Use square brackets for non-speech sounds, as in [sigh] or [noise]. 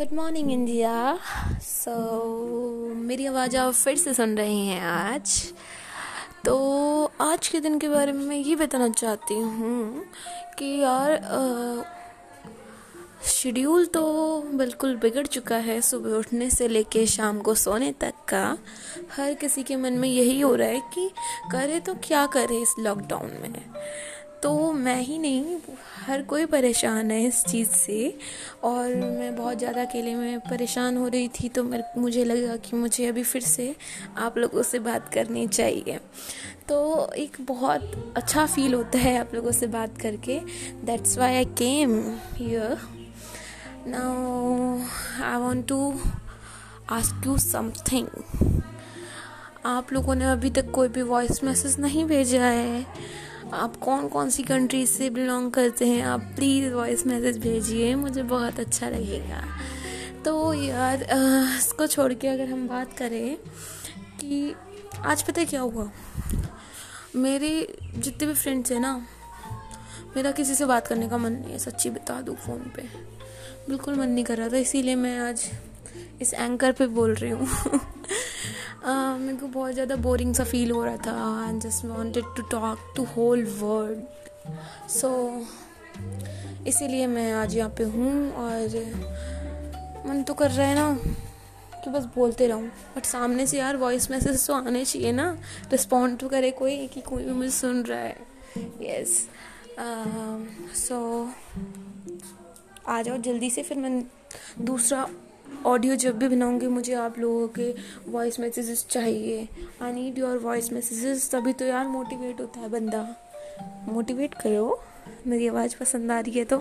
Good morning India so मेरी आवाज़ आप फिर से सुन रहे हैं आज। तो आज के दिन के बारे में मैं ये बताना चाहती हूँ कि यार शेड्यूल तो बिल्कुल बिगड़ चुका है सुबह उठने से लेके शाम को सोने तक का। हर किसी के मन में यही हो रहा है कि करे तो क्या करे इस लॉकडाउन में। तो मैं ही नहीं, हर कोई परेशान है इस चीज़ से। और मैं बहुत ज़्यादा अकेले में परेशान हो रही थी तो मुझे लगा कि मुझे अभी फिर से आप लोगों से बात करनी चाहिए। तो एक बहुत अच्छा फील होता है आप लोगों से बात करके। That's why I came here now I want to ask you something आप लोगों ने अभी तक कोई भी वॉइस मैसेज नहीं भेजा है। आप कौन कौन सी कंट्री से बिलोंग करते हैं, आप प्लीज़ वॉइस मैसेज भेजिए, मुझे बहुत अच्छा लगेगा। तो यार इसको छोड़ के अगर हम बात करें कि आज पता क्या हुआ? मेरे जितने भी फ्रेंड्स हैं ना, मेरा किसी से बात करने का मन नहीं है, सच्ची बता दूँ फ़ोन पे। बिल्कुल मन नहीं कर रहा था, इसीलिए मैं आज इस एंकर पे बोल रही हूँ। [laughs] मेरे को बहुत ज़्यादा बोरिंग सा फील हो रहा था I just wanted to talk to whole world so इसीलिए मैं आज यहाँ पे हूँ और मन तो कर रहा है ना कि बस बोलते रहूँ। बट सामने से यार वॉइस मैसेज तो आने चाहिए ना। रिस्पॉन्ड तो करे कोई कि कोई भी मुझे सुन रहा है। यस सो आ जाओ जल्दी से फिर मैं दूसरा ऑडियो जब भी बनाऊँगी, मुझे आप लोगों के वॉइस मैसेजेस चाहिए। I need your voice messages तभी तो यार मोटिवेट होता है बंदा। मोटिवेट करो। मेरी आवाज़ पसंद आ रही है तो।